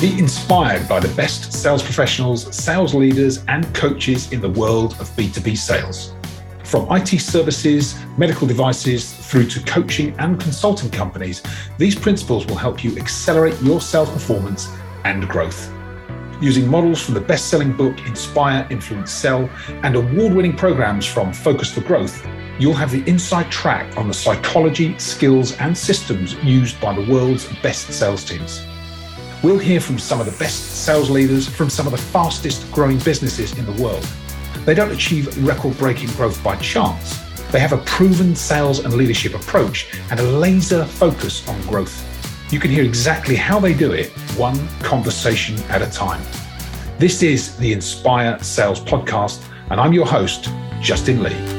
Be inspired by the best sales professionals, sales leaders, and coaches in the world of B2B sales. From IT services, medical devices, through to coaching and consulting companies, these principles will help you accelerate your sales performance and growth. Using models from the best selling book Inspire, Influence, Sell, and award winning programs from Focus for Growth, you'll have the inside track on the psychology, skills, and systems used by the world's best sales teams. We'll hear from some of the best sales leaders from some of the fastest growing businesses in the world. They don't achieve record breaking growth by chance. They have a proven sales and leadership approach and a laser focus on growth. You can hear exactly how they do it, one conversation at a time. This is the Inspire Sales Podcast, and I'm your host, Justin Leigh.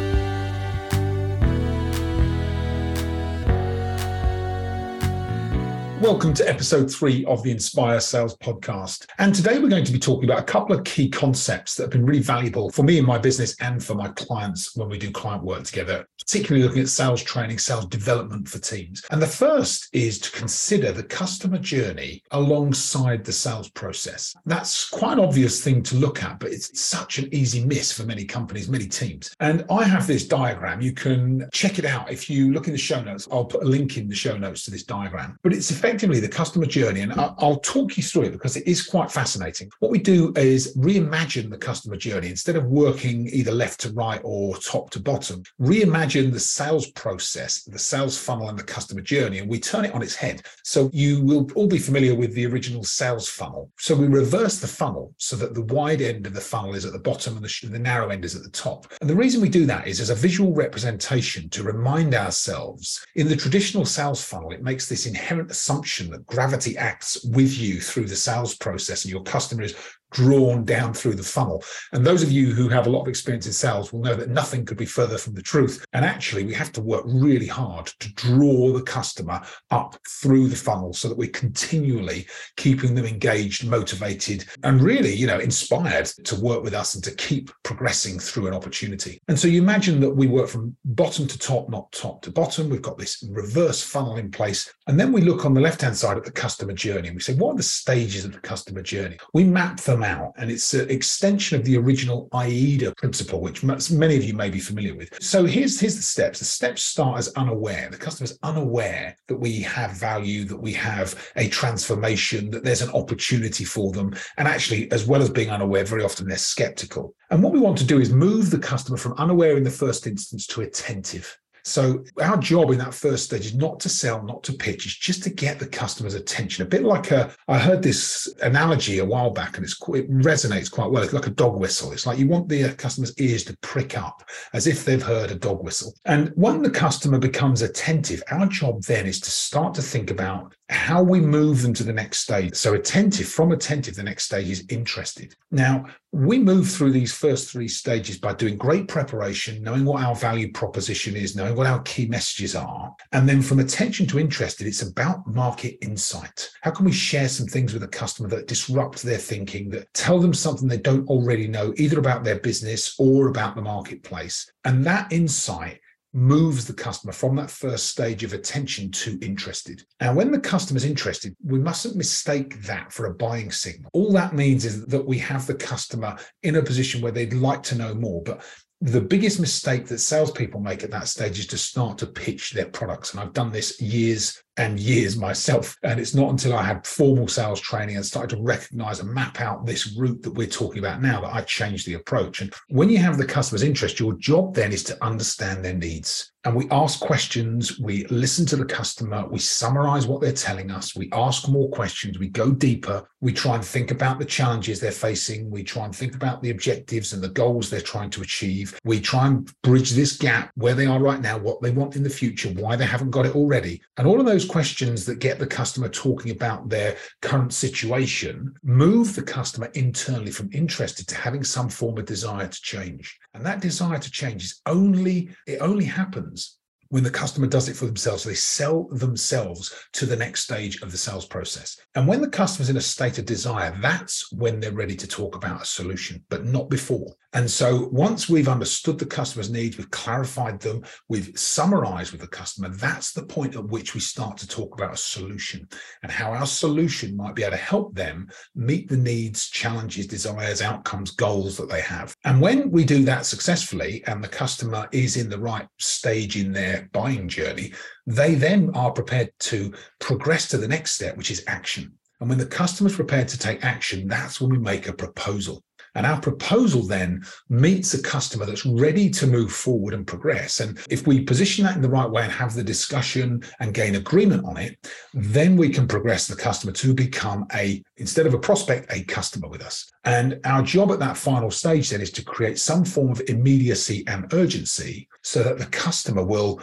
Welcome to episode three of the Inspire Sales podcast. And today we're going to be talking about a couple of key concepts that have been really valuable for me in my business and for my clients when we do client work together, particularly looking at sales training, sales development for teams. And the first is to consider the customer journey alongside the sales process. That's quite an obvious thing to look at, but it's such an easy miss for many companies, many teams. And I have this diagram. You can check it out if you look in the show notes. I'll put a link in the show notes to this diagram, but it's effectively effectively the customer journey, and I'll talk you through it because it is quite fascinating. What we do is reimagine the customer journey instead of working either left to right or top to bottom. Reimagine the sales process, the sales funnel, and the customer journey, and we turn it on its head. So you will all be familiar with the original sales funnel. So we reverse the funnel so that the wide end of the funnel is at the bottom and the, the narrow end is at the top. And the reason we do that is as a visual representation to remind ourselves in the traditional sales funnel, it makes this inherent assumption assumption that gravity acts with you through the sales process and your customer is drawn down through the funnel. And those of you who have a lot of experience in sales will know that nothing could be further from the truth. And actually, we have to work really hard to draw the customer up through the funnel so that we're continually keeping them engaged, motivated, and really, you know, inspired to work with us and to keep progressing through an opportunity. And so you imagine that we work from bottom to top, not top to bottom. We've got this reverse funnel in place. And then we look on the left hand side at the customer journey and we say, what are the stages of the customer journey? We map them them out. And it's an extension of the original AIDA principle, which many of you may be familiar with. So here's, here's the steps. The steps start as unaware. The customer's unaware that we have value, that we have a transformation, that there's an opportunity for them. And actually, as well as being unaware, very often they're skeptical. And what we want to do is move the customer from unaware in the first instance to attentive. So our job in that first stage is not to sell, not to pitch, it's just to get the customer's attention. A bit like a, I heard this analogy a while back, and it resonates quite well. It's like a dog whistle. It's like you want the uh, customer's ears to prick up as if they've heard a dog whistle. And when the customer becomes attentive, our job then is to start to think about how we move them to the next stage. So attentive, from attentive, the next stage is interested. Now, we move through these first three stages by doing great preparation, knowing what our value proposition is, knowing what our key messages are. And then from attention to interested, it's about market insight. How can we share some things with a customer that disrupt their thinking, that tell them something they don't already know, either about their business or about the marketplace? And that insight moves the customer from that first stage of attention to interested. Now, when the customer's interested, we mustn't mistake that for a buying signal. All that means is that we have the customer in a position where they'd like to know more, but the biggest mistake that salespeople make at that stage is to start to pitch their products. And I've done this years and years myself. And it's not until I had formal sales training and started to recognize and map out this route that we're talking about now that I changed the approach. And when you have the customer's interest, your job then is to understand their needs. And we ask questions, we listen to the customer, we summarize what they're telling us, we ask more questions, we go deeper, we try and think about the challenges they're facing, we try and think about the objectives and the goals they're trying to achieve. We try and bridge this gap where they are right now, what they want in the future, why they haven't got it already. And all of those questions that get the customer talking about their current situation move the customer internally from interested to having some form of desire to change. And that desire to change is only, it only happens when the customer does it for themselves. They sell themselves to the next stage of the sales process. And when the customer's in a state of desire, that's when they're ready to talk about a solution, but not before. And so once we've understood the customer's needs, we've clarified them, we've summarized with the customer, that's the point at which we start to talk about a solution and how our solution might be able to help them meet the needs, challenges, desires, outcomes, goals that they have. And when we do that successfully and the customer is in the right stage in their buying journey, they then are prepared to progress to the next step, which is action. And when the customer's prepared to take action, that's when we make a proposal. And our proposal then meets a customer that's ready to move forward and progress. And if we position that in the right way and have the discussion and gain agreement on it, then we can progress the customer to become a, instead of a prospect, a customer with us. And our job at that final stage then is to create some form of immediacy and urgency so that the customer will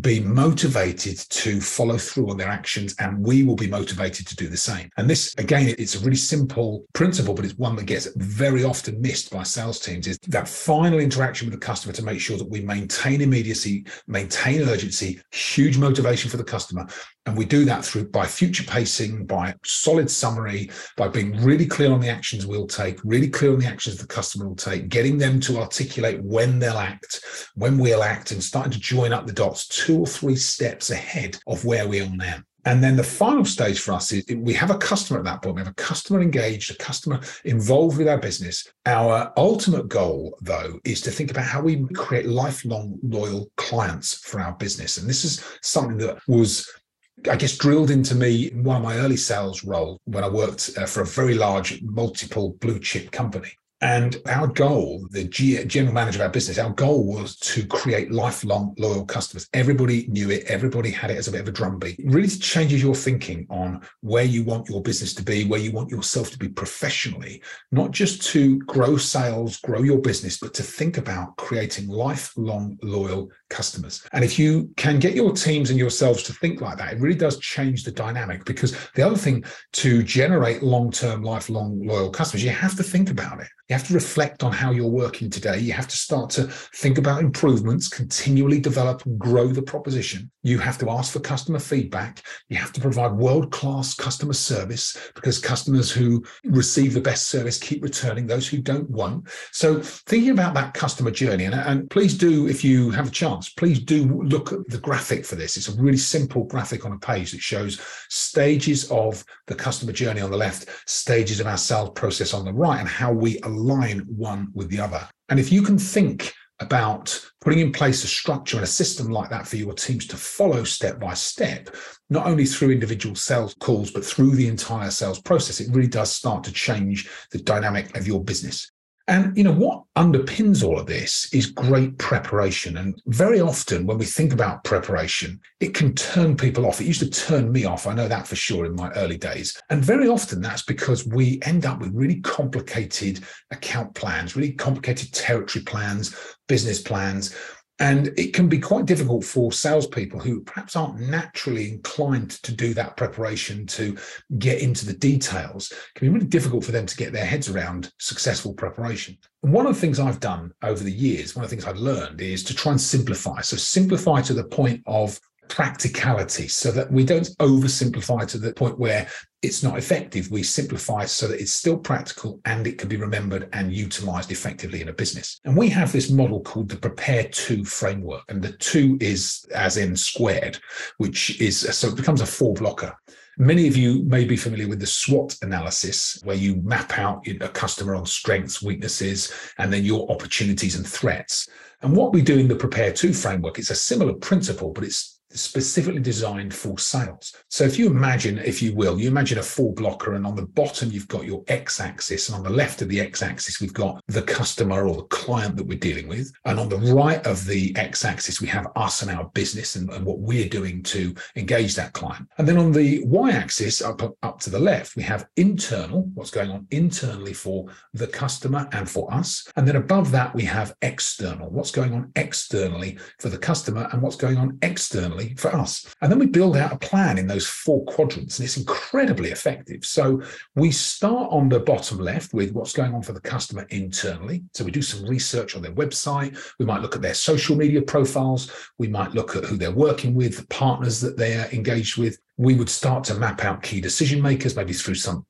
be motivated to follow through on their actions and we will be motivated to do the same. And this, again, it's a really simple principle, but it's one that gets very often missed by sales teams is that final interaction with the customer to make sure that we maintain immediacy, maintain urgency, huge motivation for the customer, and we do that through by future pacing, by solid summary, by being really clear on the actions we'll take, really clear on the actions the customer will take, getting them to articulate when they'll act, when we'll act, and starting to join up the dots two or three steps ahead of where we are now. And then the final stage for us is we have a customer at that point. We have a customer engaged, a customer involved with our business. Our ultimate goal, though, is to think about how we create lifelong loyal clients for our business. And this is something that was I guess, drilled into me in one of my early sales roles when I worked uh, for a very large, multiple blue chip company. And our goal, the general manager of our business, our goal was to create lifelong loyal customers. Everybody knew it. Everybody had it as a bit of a drumbeat. It really changes your thinking on where you want your business to be, where you want yourself to be professionally, not just to grow sales, grow your business, but to think about creating lifelong loyal customers. And if you can get your teams and yourselves to think like that, it really does change the dynamic because the other thing to generate long-term, lifelong loyal customers, you have to think about it. You have to reflect on how you're working today. You have to start to think about improvements, continually develop and grow the proposition. You have to ask for customer feedback. You have to provide world class customer service because customers who receive the best service keep returning, those who don't won't. So, thinking about that customer journey, and, and please do, if you have a please do look at the graphic for this. It's a really simple graphic on a page that shows stages of the customer journey on the left, stages of our sales process on the right, and how we align one with the other. And if you can think about putting in place a structure and a system like that for your teams to follow step by step, not only through individual sales calls, but through the entire sales process, it really does start to change the dynamic of your business. And you know what underpins all of this is great preparation. And very often when we think about preparation, it can turn people off. It used to turn me off. I know that for sure in my early days. And very often that's because we end up with really complicated account plans, really complicated territory plans, business plans and it can be quite difficult for salespeople who perhaps aren't naturally inclined to do that preparation to get into the details. It can be really difficult for them to get their heads around successful preparation. And one of the things I've done over the years, one of the things I've learned is to try and simplify. So simplify to the point of practicality so that we don't oversimplify to the point where it's not effective. We simplify so that it's still practical and it can be remembered and utilized effectively in a business. And we have this model called the prepare 2 framework. And the two is as in squared, which is so it becomes a four blocker. Many of you may be familiar with the SWOT analysis, where you map out a customer on strengths, weaknesses, and then your opportunities and threats. And what we do in the Prepare 2 framework it's a similar principle, but it's specifically designed for sales. So if you imagine, if you will, you imagine a four blocker and on the bottom you've got your X axis and on the left of the X axis we've got the customer or the client that we're dealing with. And on the right of the X axis we have us and our business and, and what we're doing to engage that client. And then on the Y axis up, up to the left we have internal, what's going on internally for the customer and for us. And then above that we have external, what's going on externally for the customer and what's going on externally internally for us. And then we build out a plan in those four quadrants, and it's incredibly effective. So we start on the bottom left with what's going on for the customer internally. So we do some research on their website. We might look at their social media profiles. We might look at who they're working with, the partners that they're engaged with we would start to map out key decision makers, maybe through some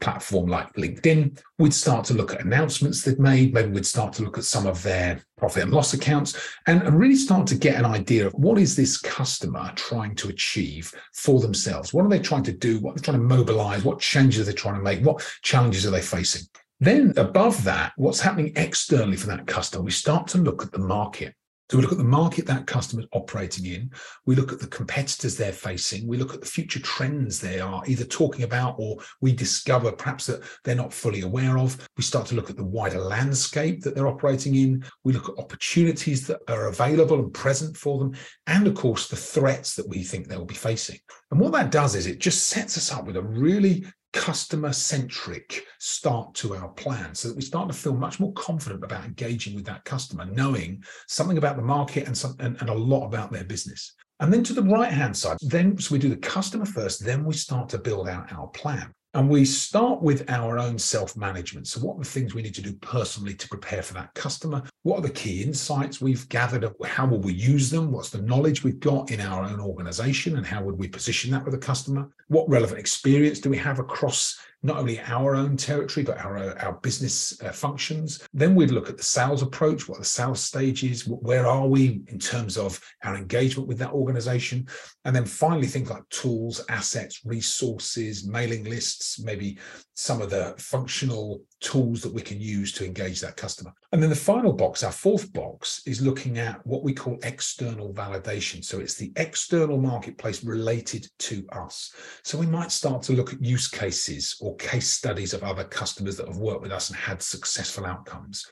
platform like LinkedIn. We'd start to look at announcements they've made. Maybe we'd start to look at some of their profit and loss accounts and, really start to get an idea of what is this customer trying to achieve for themselves? What are they trying to do? What are they trying to mobilize? What changes are they trying to make? What challenges are they facing? Then above that, what's happening externally for that customer? We start to look at the market. So we look at the market that customer's operating in. We look at the competitors they're facing. We look at the future trends they are either talking about or we discover perhaps that they're not fully aware of. We start to look at the wider landscape that they're operating in. We look at opportunities that are available and present for them. And of course, the threats that we think they'll be facing. And what that does is it just sets us up with a really customer centric start to our plan so that we start to feel much more confident about engaging with that customer, knowing something about the market and, some, and, and a lot about their business. And then to the right hand side, then so we do the customer first, then we start to build out our plan. And we start with our own self management. So, what are the things we need to do personally to prepare for that customer? What are the key insights we've gathered? How will we use them? What's the knowledge we've got in our own organization? And how would we position that with a customer? What relevant experience do we have across not only our own territory, but our, our business uh, functions. Then we'd look at the sales approach, what the sales stage is, where are we in terms of our engagement with that organization. And then finally, things like tools, assets, resources, mailing lists, maybe some of the functional tools that we can use to engage that customer. And then the final box, our fourth box, is looking at what we call external validation. So it's the external marketplace related to us. So we might start to look at use cases or case studies of other customers that have worked with us and had successful outcomes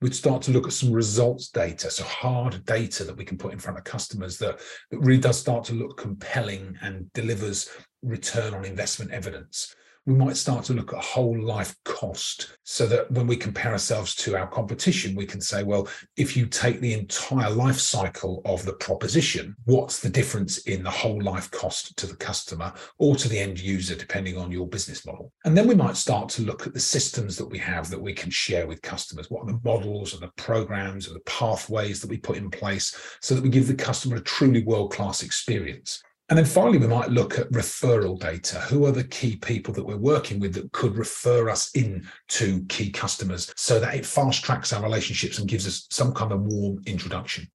we'd start to look at some results data, so hard data that we can put in front of customers that, that really does start to look compelling and delivers return on investment evidence we might start to look at whole life cost so that when we compare ourselves to our competition, we can say, well, if you take the entire life cycle of the proposition, what's the difference in the whole life cost to the customer or to the end user, depending on your business model? And then we might start to look at the systems that we have that we can share with customers. What are the models and the programs and the pathways that we put in place so that we give the customer a truly world class experience? And then finally, we might look at referral data. Who are the key people that we're working with that could refer us in to key customers so that it fast tracks our relationships and gives us some kind of warm introduction?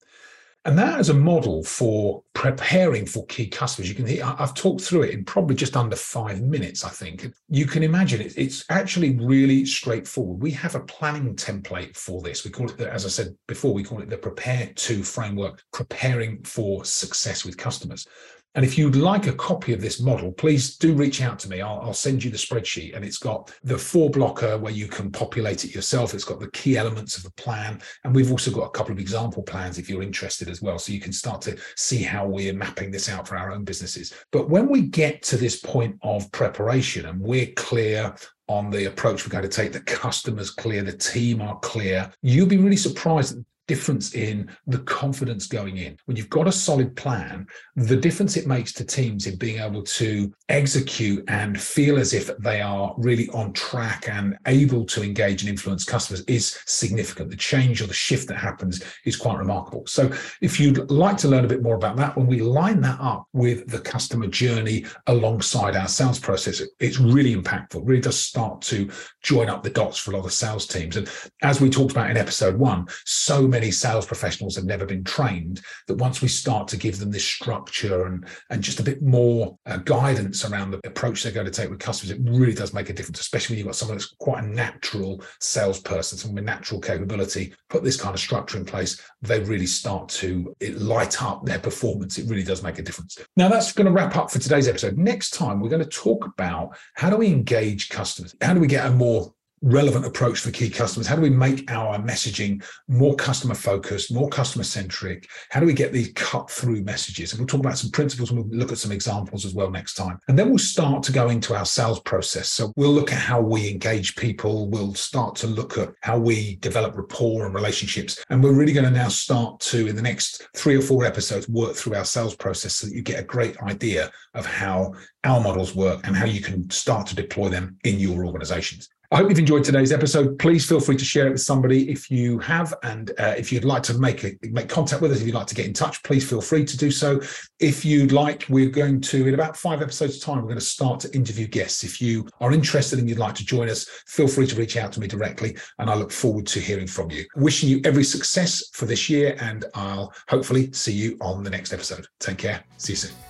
And that is a model for preparing for key customers. You can hear, I've talked through it in probably just under five minutes, I think. You can imagine it, it's actually really straightforward. We have a planning template for this. We call it, the, as I said before, we call it the prepare 2 framework, preparing for success with customers. And if you'd like a copy of this model, please do reach out to me. I'll, I'll, send you the spreadsheet, and it's got the four blocker where you can populate it yourself. It's got the key elements of the plan, and we've also got a couple of example plans if you're interested as well. So you can start to see how we're mapping this out for our own businesses. But when we get to this point of preparation and we're clear on the approach we're going to take, the customers clear, the team are clear, you'll be really surprised difference in the confidence going in. When you've got a solid plan, the difference it makes to teams in being able to execute and feel as if they are really on track and able to engage and influence customers is significant. The change or the shift that happens is quite remarkable. So, if you'd like to learn a bit more about that, when we line that up with the customer journey alongside our sales process, it's really impactful. Really does start to join up the dots for a lot of sales teams. And as we talked about in episode one, so many many sales professionals have never been trained that once we start to give them this structure and and just a bit more uh, guidance around the approach they're going to take with customers it really does make a difference especially when you've got someone that's quite a natural salesperson someone with natural capability put this kind of structure in place they really start to light up their performance. It really does make a difference. Now that's going to wrap up for today's episode. Next time we're going to talk about how do we engage customers? How do we get a more relevant approach for key customers? How do we make our messaging more customer focused, more customer centric? How do we get these cut through messages? And we'll talk about some principles and we'll look at some examples as well next time. And then we'll start to go into our sales process. So we'll look at how we engage people. We'll start to look at how we develop rapport and relationships. And we're really going to now start to, in the next three or four episodes, work through our sales process so that you get a great idea of how our models work and how you can start to deploy them in your organizations. I hope you've enjoyed today's episode. Please feel free to share it with somebody if you have, and uh, if you'd like to make a, make contact with us, if you'd like to get in touch, please feel free to do so. If you'd like, we're going to in about five episodes' time, we're going to start to interview guests. If you are interested and you'd like to join us, feel free to reach out to me directly, and I look forward to hearing from you. Wishing you every success for this year, and I'll hopefully see you on the next episode. Take care. See you soon.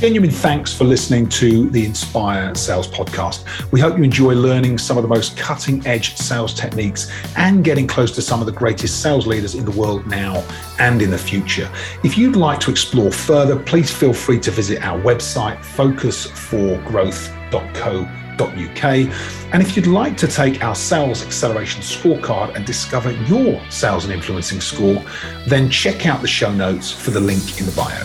Genuine thanks for listening to the Inspire Sales Podcast. We hope you enjoy learning some of the most cutting edge sales techniques and getting close to some of the greatest sales leaders in the world now and in the future. If you'd like to explore further, please feel free to visit our website, focusforgrowth.co.uk. And if you'd like to take our sales acceleration scorecard and discover your sales and influencing score, then check out the show notes for the link in the bio.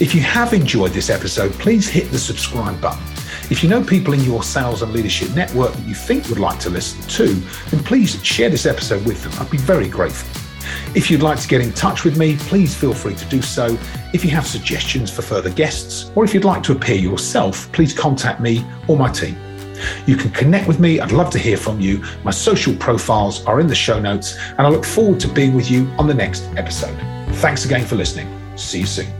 If you have enjoyed this episode, please hit the subscribe button. If you know people in your sales and leadership network that you think would like to listen to, then please share this episode with them. I'd be very grateful. If you'd like to get in touch with me, please feel free to do so. If you have suggestions for further guests, or if you'd like to appear yourself, please contact me or my team. You can connect with me. I'd love to hear from you. My social profiles are in the show notes, and I look forward to being with you on the next episode. Thanks again for listening. See you soon.